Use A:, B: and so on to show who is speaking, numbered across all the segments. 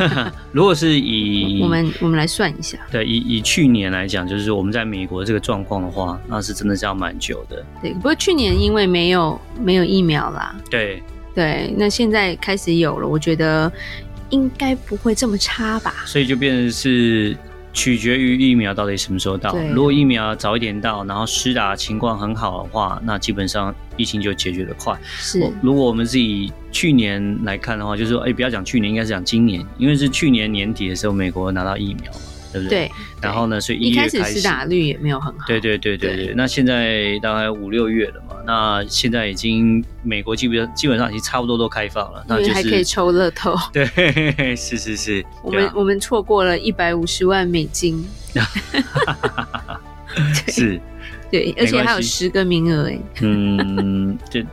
A: 如果是以
B: 我们我们来算一下，
A: 对，以以去年来讲，就是我们在美国这个状况的话，那是真的是要蛮久的。
B: 对，不过去年因为没有没有疫苗啦，
A: 对
B: 对，那现在开始有了，我觉得应该不会这么差吧。
A: 所以就变成是。取决于疫苗到底什么时候到。如果疫苗早一点到，然后施打情况很好的话，那基本上疫情就解决的快。
B: 是，
A: 如果我们是以去年来看的话，就是说，哎，不要讲去年，应该是讲今年，因为是去年年底的时候，美国拿到疫苗嘛。对不对？对，
B: 然
A: 后呢，所以一月开始，
B: 打率也没有很好。
A: 对对对对对，对。那现在大概五六月了嘛，那现在已经美国基本上基本上已经差不多都开放了，那就是
B: 还可以抽乐透。
A: 对，是是是。
B: 我们、啊、我们错过了一百五十万美金。
A: 是。
B: 对，而且还有十个名额哎。
A: 嗯，就。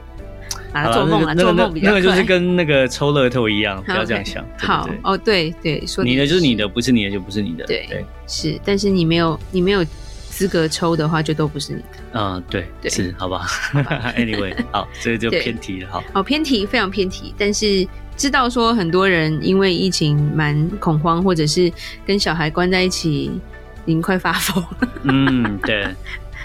B: 啊，做梦啊，做梦比较
A: 那个就是跟那个抽乐透一样，不要这样想。
B: 好哦，对对，说
A: 你的就是你的，不是你的就不是你的。
B: 对对，是，但是你没有你没有资格抽的话，就都不是你的。
A: 嗯，对对，是，好吧。Anyway，好，这个就偏题了，好。
B: 好偏题，非常偏题。但是知道说很多人因为疫情蛮恐慌，或者是跟小孩关在一起，已经快发疯。
A: 嗯，对。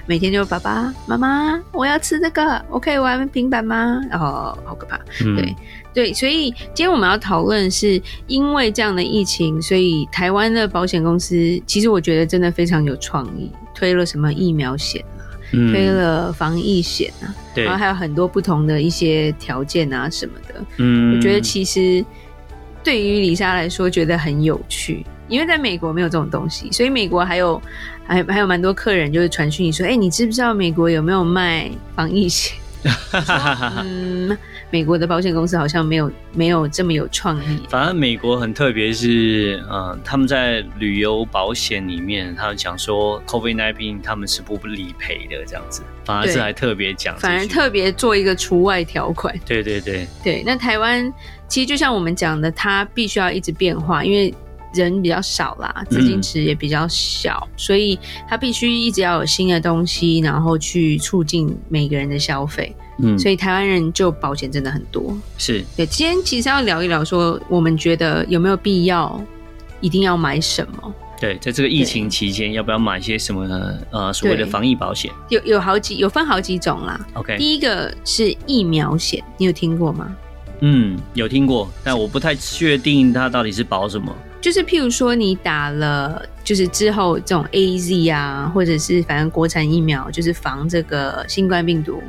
B: 每天就爸爸妈妈，我要吃这个，我可以玩平板吗？然后好可怕，嗯、对对，所以今天我们要讨论是因为这样的疫情，所以台湾的保险公司其实我觉得真的非常有创意，推了什么疫苗险啊，嗯、推了防疫险啊，对，然后还有很多不同的一些条件啊什么的，嗯，我觉得其实对于李莎来说觉得很有趣。因为在美国没有这种东西，所以美国还有还还有蛮多客人就是传讯你说，哎、欸，你知不知道美国有没有卖防疫险？嗯，美国的保险公司好像没有没有这么有创意。
A: 反正美国很特别，是嗯，他们在旅游保险里面，他们讲说 COVID-19 他们是不理赔的这样子，反而是还特别讲，
B: 反而特别做一个除外条款。
A: 对对对
B: 对，那台湾其实就像我们讲的，它必须要一直变化，因为。人比较少啦，资金池也比较小，嗯，所以他必须一直要有新的东西，然后去促进每个人的消费。嗯，所以台湾人就保险真的很多。
A: 是
B: 对，今天其实要聊一聊，说我们觉得有没有必要一定要买什么？
A: 对，在这个疫情期间，要不要买一些什么呢？呃，所谓的防疫保险，
B: 有有好几，有分好几种啦。
A: OK，
B: 第一个是疫苗险，你有听过吗？
A: 嗯，有听过，但我不太确定它到底是保什么。
B: 就是譬如说，你打了，就是之后这种 AZ 啊，或者是反正国产疫苗，就是防这个新冠病毒，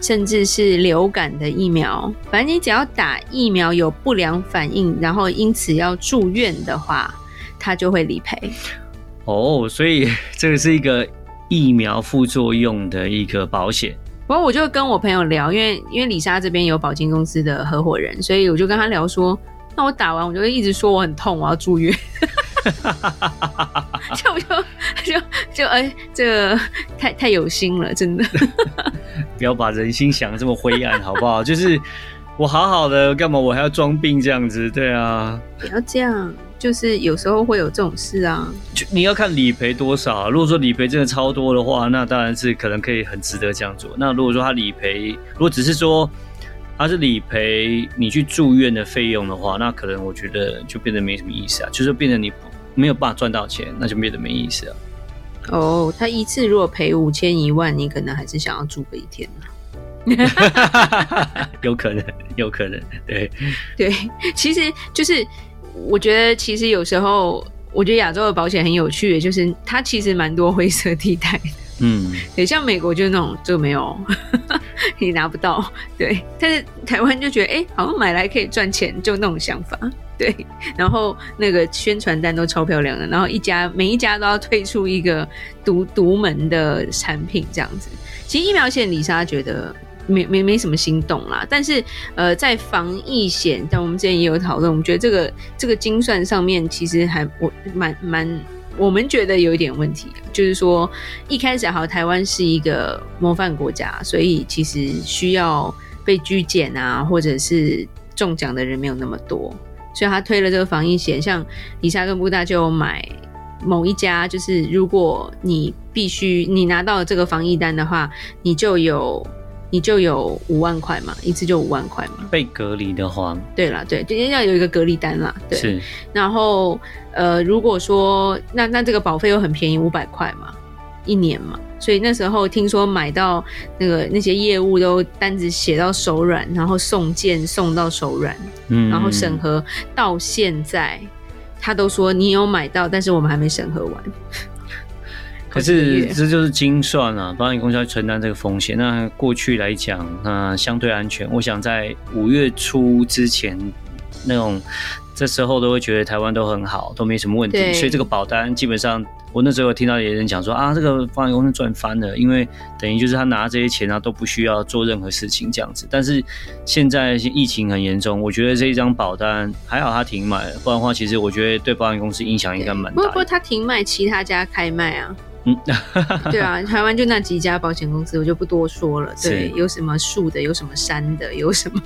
B: 甚至是流感的疫苗，反正你只要打疫苗有不良反应，然后因此要住院的话，它就会理赔。
A: 哦，所以 这个是一个疫苗副作用的一个保险。
B: 不过我就跟我朋友聊，因为因为李莎这边有保金公司的合伙人，所以我就跟他聊说。那我打完，我就会一直说我很痛，我要住院。就就就就哎、欸，这个太太有心了，真的。
A: 不要把人心想的这么灰暗，好不好？就是我好好的，干嘛我还要装病这样子？对啊，
B: 不要这样。就是有时候会有这种事啊。
A: 就你要看理赔多少。如果说理赔真的超多的话，那当然是可能可以很值得这样做。那如果说他理赔，如果只是说。他是理赔你去住院的费用的话，那可能我觉得就变得没什么意思啊，就是变得你没有办法赚到钱，那就变得没意思啊。
B: 哦，他一次如果赔五千一万，你可能还是想要住个一天
A: 有可能，有可能，对
B: 对，其实就是我觉得，其实有时候我觉得亚洲的保险很有趣，就是它其实蛮多灰色地带的。
A: 嗯，
B: 对，像美国就是那种就没有，你拿不到，对。但是台湾就觉得，哎、好像买来可以赚钱，就那种想法，对。然后那个宣传单都超漂亮的，然后一家每一家都要推出一个独独门的产品这样子。其实疫苗险，李莎觉得没没没什么心动啦。但是呃，在防疫险，但我们之前也有讨论，我们觉得这个这个精算上面其实还我蛮蛮，我们觉得有一点问题，就是说一开始好，台湾是一个模范国家，所以其实需要被拘检啊，或者是中奖的人没有那么多，所以他推了这个防疫险，像里莎跟布大就买。某一家就是，如果你必须你拿到这个防疫单的话，你就有你就有五万块嘛，一次就五万块嘛。
A: 被隔离的话，
B: 对啦，对，就要有一个隔离单啦。对。
A: 是。
B: 然后呃，如果说那那这个保费又很便宜，五百块嘛，一年嘛，所以那时候听说买到那个那些业务都单子写到手软，然后送件送到手软，嗯，然后审核到现在。他都说你有买到，但是我们还没审核完。
A: 可是这就是精算啊，保险公司要承担这个风险。那过去来讲，那相对安全。我想在五月初之前，那种这时候都会觉得台湾都很好，都没什么问题，所以这个保单基本上。我那时候有听到有人讲说啊，这个保险公司赚翻了，因为等于就是他拿这些钱啊都不需要做任何事情这样子。但是现在疫情很严重，我觉得这一张保单还好他停卖了，不然的话其实我觉得对保险公司影响应该蛮大。不
B: 不过他停卖，其他家开卖啊。嗯，对啊，台湾就那几家保险公司，我就不多说了。对，有什么树的，有什么山的，有什么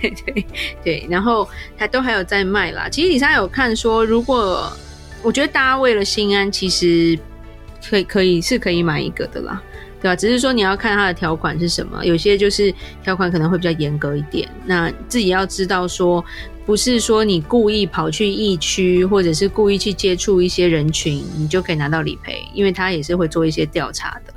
B: 对然后他都还有在卖啦。其实里莎有看说，如果我觉得大家为了心安，其实可以可以是可以买一个的啦，对吧？只是说你要看它的条款是什么，有些就是条款可能会比较严格一点。那自己要知道说，不是说你故意跑去疫区，或者是故意去接触一些人群，你就可以拿到理赔，因为他也是会做一些调查的。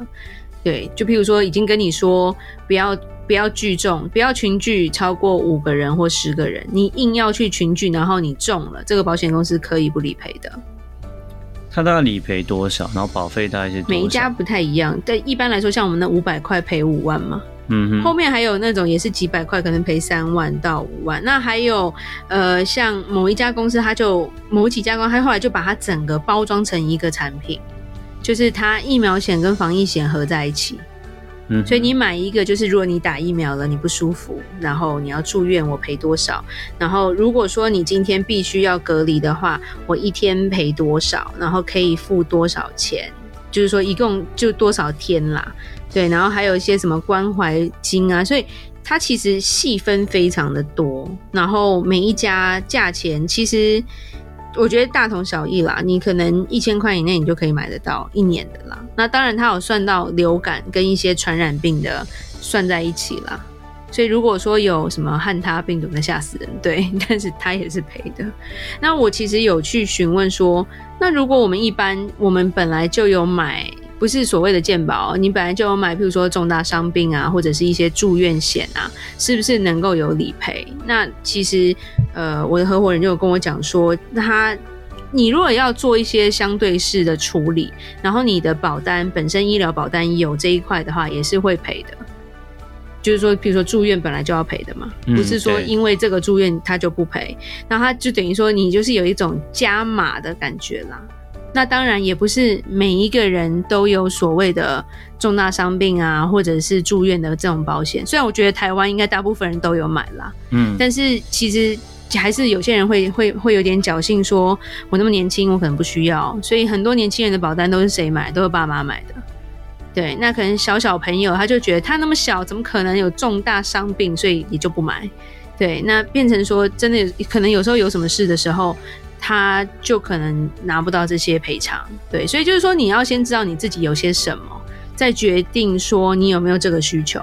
B: 对，就譬如说已经跟你说不要不要聚众，不要群聚超过五个人或十个人，你硬要去群聚，然后你中了，这个保险公司可以不理赔的。
A: 他大概理赔多少？然后保费大概是？
B: 每一家不太一样，但一般来说，像我们那五百块赔五万嘛，嗯哼，后面还有那种也是几百块，可能赔三万到五万。那还有呃，像某一家公司，他就某几家公司，他后来就把它整个包装成一个产品，就是它疫苗险跟防疫险合在一起。嗯，所以你买一个，就是如果你打疫苗了，你不舒服，然后你要住院，我赔多少？然后如果说你今天必须要隔离的话，我一天赔多少？然后可以付多少钱？就是说一共就多少天啦？对，然后还有一些什么关怀金啊，所以它其实细分非常的多，然后每一家价钱其实。我觉得大同小异啦，你可能一千块以内你就可以买得到一年的啦。那当然，它有算到流感跟一些传染病的算在一起啦。所以如果说有什么汉他病毒，那吓死人，对，但是他也是赔的。那我其实有去询问说，那如果我们一般我们本来就有买。不是所谓的健保，你本来就有买，譬如说重大伤病啊，或者是一些住院险啊，是不是能够有理赔？那其实，呃，我的合伙人就有跟我讲说，他，你如果要做一些相对式的处理，然后你的保单本身医疗保单有这一块的话，也是会赔的。就是说，譬如说住院本来就要赔的嘛，不是说因为这个住院他就不赔，那他就等于说你就是有一种加码的感觉啦。那当然也不是每一个人都有所谓的重大伤病啊，或者是住院的这种保险。虽然我觉得台湾应该大部分人都有买啦，嗯，但是其实还是有些人会会会有点侥幸，说我那么年轻，我可能不需要。所以很多年轻人的保单都是谁买？都是爸妈买的。对，那可能小小朋友他就觉得他那么小，怎么可能有重大伤病？所以也就不买。对，那变成说真的可能有时候有什么事的时候。他就可能拿不到这些赔偿，对，所以就是说你要先知道你自己有些什么，再决定说你有没有这个需求。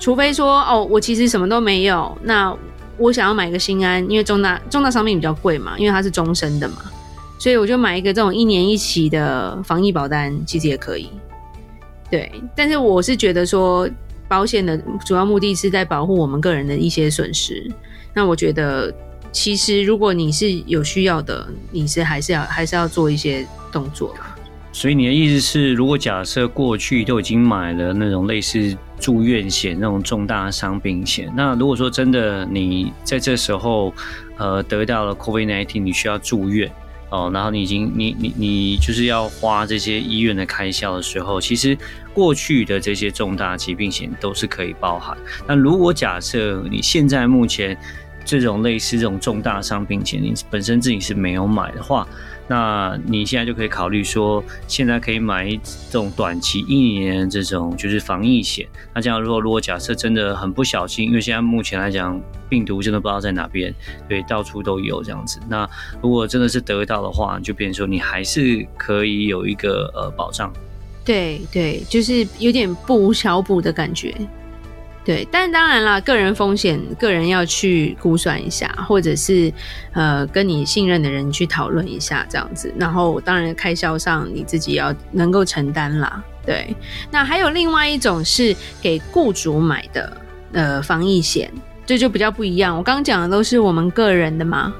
B: 除非说哦，我其实什么都没有，那我想要买一个心安，因为重大重大伤病比较贵嘛，因为它是终身的嘛，所以我就买一个这种一年一期的防疫保单，其实也可以。对，但是我是觉得说保险的主要目的是在保护我们个人的一些损失，那我觉得。其实，如果你是有需要的，你是还是要还是要做一些动作。
A: 所以你的意思是，如果假设过去都已经买了那种类似住院险那种重大伤病险，那如果说真的你在这时候呃得到了 COVID-19，你需要住院哦，然后你已经你你你就是要花这些医院的开销的时候，其实过去的这些重大疾病险都是可以包含。那如果假设你现在目前这种类似这种重大伤病险，你本身自己是没有买的话，那你现在就可以考虑说，现在可以买一种短期一年这种就是防疫险。那这样如果如果假设真的很不小心，因为现在目前来讲病毒真的不知道在哪边，对，到处都有这样子。那如果真的是得到的话，就变成说你还是可以有一个呃保障。
B: 对对，就是有点不无小补的感觉。对，但当然啦，个人风险，个人要去估算一下，或者是呃，跟你信任的人去讨论一下这样子。然后，当然开销上你自己要能够承担啦。对，那还有另外一种是给雇主买的呃防疫险，这就比较不一样。我刚刚讲的都是我们个人的嘛。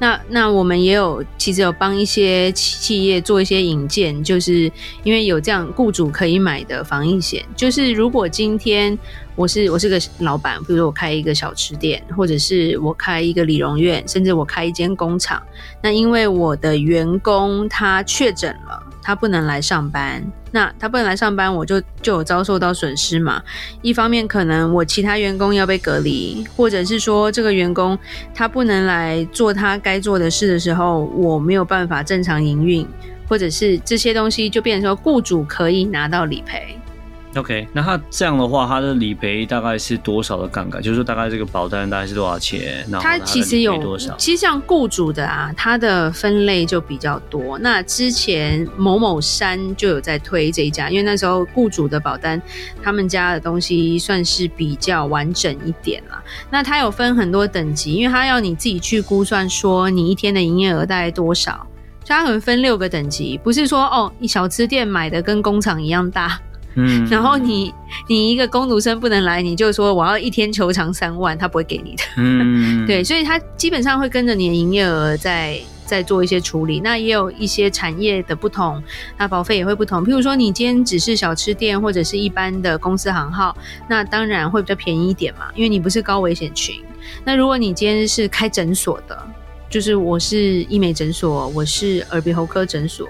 B: 那那我们也有，其实有帮一些企业做一些引荐，就是因为有这样雇主可以买的防疫险，就是如果今天我是我是个老板，比如说我开一个小吃店，或者是我开一个理容院，甚至我开一间工厂，那因为我的员工他确诊了。他不能来上班，那他不能来上班，我就就有遭受到损失嘛。一方面可能我其他员工要被隔离，或者是说这个员工他不能来做他该做的事的时候，我没有办法正常营运，或者是这些东西就变成说雇主可以拿到理赔。
A: OK，那他这样的话，他的理赔大概是多少的杠杆？就是说大概这个保单大概是多少钱？那他
B: 其实有多少？其实像雇主的啊，它的分类就比较多。那之前某某山就有在推这一家，因为那时候雇主的保单，他们家的东西算是比较完整一点啦。那它有分很多等级，因为它要你自己去估算说你一天的营业额大概多少，所以它可能分六个等级，不是说哦，你小吃店买的跟工厂一样大。嗯，然后你你一个工读生不能来，你就说我要一天球场三万，他不会给你的。嗯，对，所以他基本上会跟着你的营业额在在做一些处理。那也有一些产业的不同，那保费也会不同。譬如说你今天只是小吃店或者是一般的公司行号，那当然会比较便宜一点嘛，因为你不是高危险群。那如果你今天是开诊所的。就是我是医美诊所，我是耳鼻喉科诊所，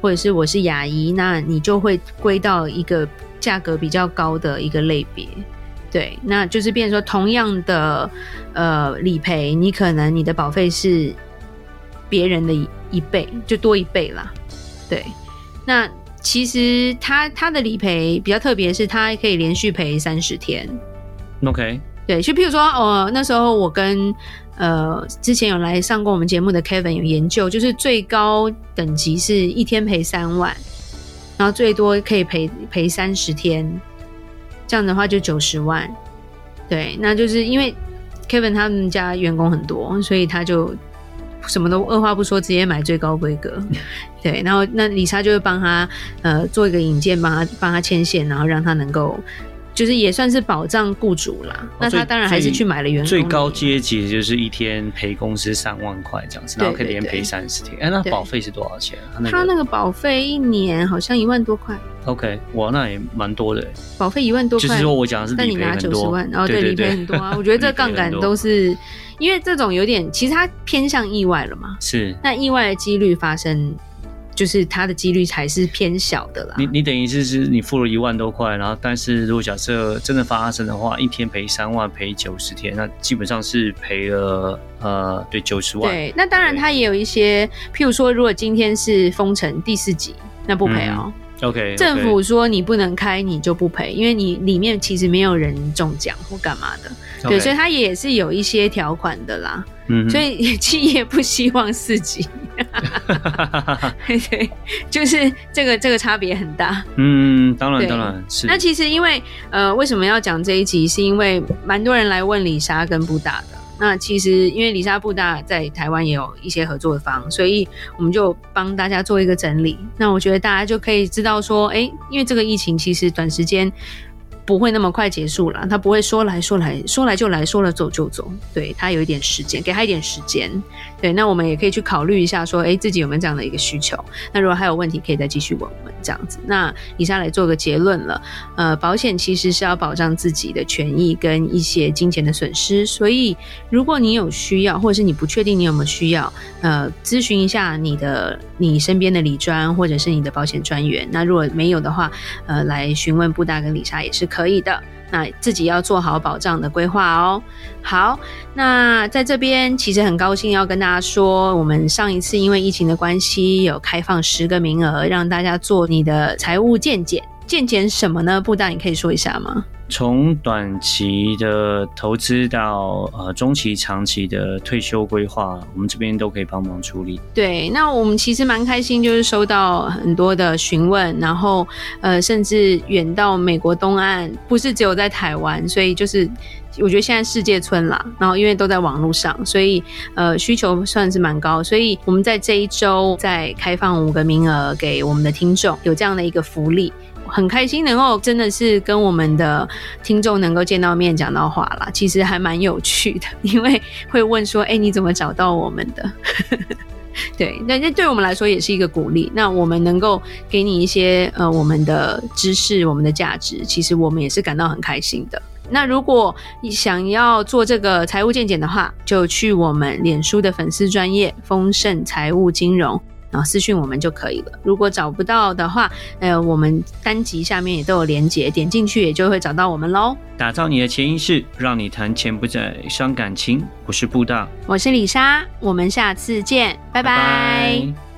B: 或者是我是牙医，那你就会归到一个价格比较高的一个类别，对，那就是变成说同样的呃理赔，你可能你的保费是别人的一倍，就多一倍啦，对，那其实他他的理赔比较特别，是他可以连续赔三十天
A: ，OK，
B: 对，就譬如说哦，那时候我跟。呃，之前有来上过我们节目的 Kevin 有研究，就是最高等级是一天赔三万，然后最多可以赔赔三十天，这样的话就九十万。对，那就是因为 Kevin 他们家员工很多，所以他就什么都二话不说，直接买最高规格。对，然后那李莎就会帮他呃做一个引荐，帮他帮他牵线，然后让他能够。就是也算是保障雇主啦，哦、那他当然还是去买了员工。
A: 最高阶级就是一天赔公司三万块这样子，然后可以连赔三十天。哎、欸，那保费是多少钱？他那个，
B: 他那个保费一年好像一万多块。
A: OK，哇，那也蛮多的。
B: 保费一万多块，
A: 就是说我讲的是理赔很多。
B: 但你拿九十万，然后对理赔很多啊。我觉得 这杠杆都是因为这种有点，其实它偏向意外了嘛。
A: 是，
B: 那意外的几率发生。就是它的几率还是偏小的啦。
A: 你你等于是是你付了一万多块，然后但是如果假设真的发生的话，一天赔三万，赔九十天，那基本上是赔了呃对九十万。
B: 对，那当然它也有一些，譬如说如果今天是封城第四级，那不赔哦。
A: 嗯、OK，
B: 政府说你不能开，你就不赔，因为你里面其实没有人中奖或干嘛的。Okay. 对，所以它也是有一些条款的啦。嗯，所以 企业不希望四级。对，就是这个这个差别很大。
A: 嗯，当然当然是。
B: 那其实因为呃，为什么要讲这一集？是因为蛮多人来问李莎跟布大的。那其实因为李莎布大在台湾也有一些合作的方，所以我们就帮大家做一个整理。那我觉得大家就可以知道说，哎，因为这个疫情其实短时间。不会那么快结束了，他不会说来说来说来就来说了走就走，对，他有一点时间，给他一点时间，对，那我们也可以去考虑一下，说，哎，自己有没有这样的一个需求？那如果还有问题，可以再继续问我们这样子。那以下来做个结论了，呃，保险其实是要保障自己的权益跟一些金钱的损失，所以如果你有需要，或者是你不确定你有没有需要，呃，咨询一下你的你身边的理专或者是你的保险专员。那如果没有的话，呃，来询问布大跟李莎也是可可以的。那自己要做好保障的规划哦。好，那在这边其实很高兴要跟大家说，我们上一次因为疫情的关系，有开放十个名额，让大家做你的财务健检。健检什么呢？布大，你可以说一下吗？
A: 从短期的投资到呃中期、长期的退休规划，我们这边都可以帮忙处理。
B: 对，那我们其实蛮开心，就是收到很多的询问，然后呃，甚至远到美国东岸，不是只有在台湾，所以就是我觉得现在世界村啦，然后因为都在网络上，所以呃需求算是蛮高，所以我们在这一周再开放五个名额给我们的听众，有这样的一个福利。很开心能够真的是跟我们的听众能够见到面讲到话啦，其实还蛮有趣的，因为会问说，哎、你怎么找到我们的？对，那那对我们来说也是一个鼓励。那我们能够给你一些呃我们的知识、我们的价值，其实我们也是感到很开心的。那如果你想要做这个财务健检的话，就去我们脸书的粉丝专业丰盛财务金融。然后私讯我们就可以了。如果找不到的话，呃，我们单集下面也都有连结，点进去也就会找到我们喽。
A: 打造你的潜意识，让你谈钱不再伤感情。我是布大，
B: 我是李莎，我们下次见，拜拜。拜拜。